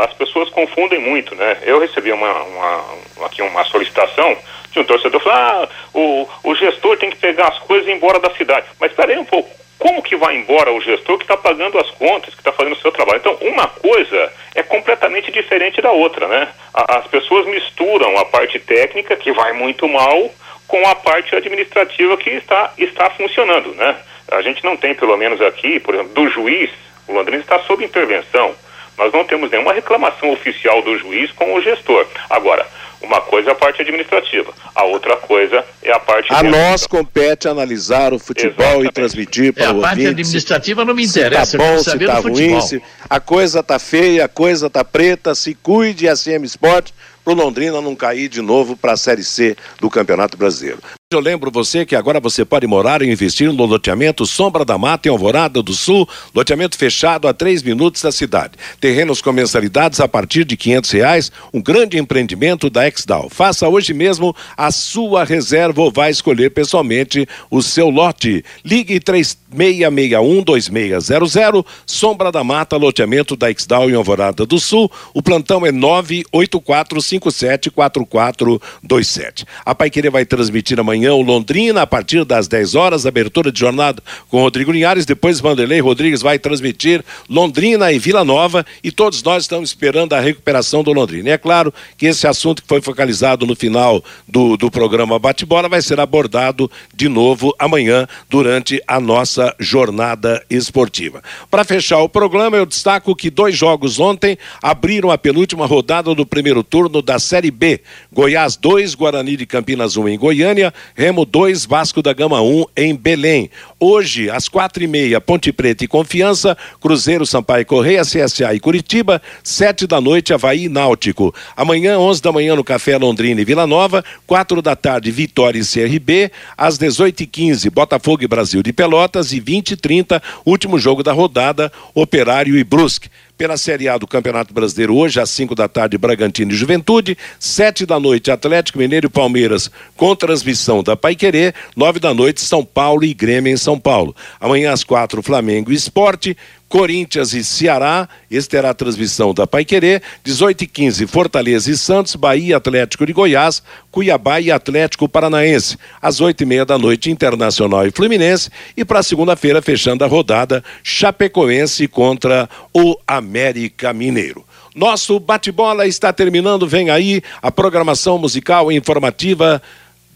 as pessoas confundem muito, né? Eu recebi uma, uma, aqui uma solicitação de um torcedor falando, ah, o, o gestor tem que pegar as coisas e ir embora da cidade. Mas espera aí um pouco. Como que vai embora o gestor que está pagando as contas, que está fazendo o seu trabalho? Então, uma coisa é completamente diferente da outra, né? As pessoas misturam a parte técnica, que vai muito mal, com a parte administrativa que está, está funcionando, né? A gente não tem, pelo menos aqui, por exemplo, do juiz, o Londrina está sob intervenção. Nós não temos nenhuma reclamação oficial do juiz com o gestor. Agora, uma coisa é a parte administrativa, a outra coisa é a parte... A de- nós compete analisar o futebol e transmitir É, para a o parte ouvinte. administrativa não me se interessa, tá eu bom, se tá ruim, se a coisa tá feia, a coisa tá preta, se cuide SM Sport pro Londrina não cair de novo para a Série C do Campeonato Brasileiro. Eu lembro você que agora você pode morar e investir no loteamento Sombra da Mata em Alvorada do Sul, loteamento fechado a três minutos da cidade. Terrenos com mensalidades a partir de quinhentos reais, um grande empreendimento da Exdal. Faça hoje mesmo a sua reserva ou vai escolher pessoalmente o seu lote. Ligue 3661-2600, Sombra da Mata, loteamento da Exdal em Alvorada do Sul. O plantão é 984574427. A Pai Querer vai transmitir amanhã o Londrina a partir das 10 horas, abertura de jornada com Rodrigo Linhares. Depois Vanderlei Rodrigues vai transmitir Londrina e Vila Nova e todos nós estamos esperando a recuperação do Londrina. E é claro que esse assunto que foi focalizado no final do, do programa Bate-Bola vai ser abordado de novo amanhã durante a nossa jornada esportiva. Para fechar o programa, eu destaco que dois jogos ontem abriram a penúltima rodada do primeiro turno da Série B. Goiás 2, Guarani de Campinas 1 em Goiânia, Remo 2, Vasco da Gama 1 em Belém. Hoje, às quatro e meia, Ponte Preta e Confiança, Cruzeiro, Sampaio Correia, CSA e Curitiba, sete da noite, Havaí e Náutico. Amanhã, onze da manhã, no Café Londrina e Vila Nova, quatro da tarde, Vitória e CRB, às dezoito e quinze, Botafogo e Brasil de Pelotas e vinte e trinta, último jogo da rodada, Operário e Brusque pela Série A do Campeonato Brasileiro hoje às 5 da tarde Bragantino e Juventude, sete da noite Atlético Mineiro e Palmeiras com transmissão da Paiquerê, nove da noite São Paulo e Grêmio em São Paulo. Amanhã às quatro Flamengo e Esporte, Corinthians e Ceará, esse terá a transmissão da Paiquerê, 18 e 15 Fortaleza e Santos, Bahia Atlético de Goiás, Cuiabá e Atlético Paranaense. Às oito e meia da noite, Internacional e Fluminense. E para segunda-feira, fechando a rodada, Chapecoense contra o América Mineiro. Nosso bate-bola está terminando, vem aí a programação musical e informativa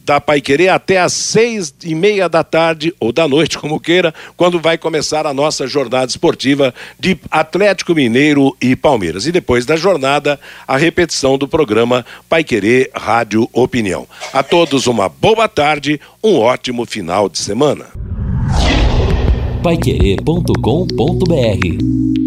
da Pai Querer até às seis e meia da tarde, ou da noite, como queira, quando vai começar a nossa jornada esportiva de Atlético Mineiro e Palmeiras. E depois da jornada, a repetição do programa Pai Querer Rádio Opinião. A todos uma boa tarde, um ótimo final de semana. Paiquerê.com.br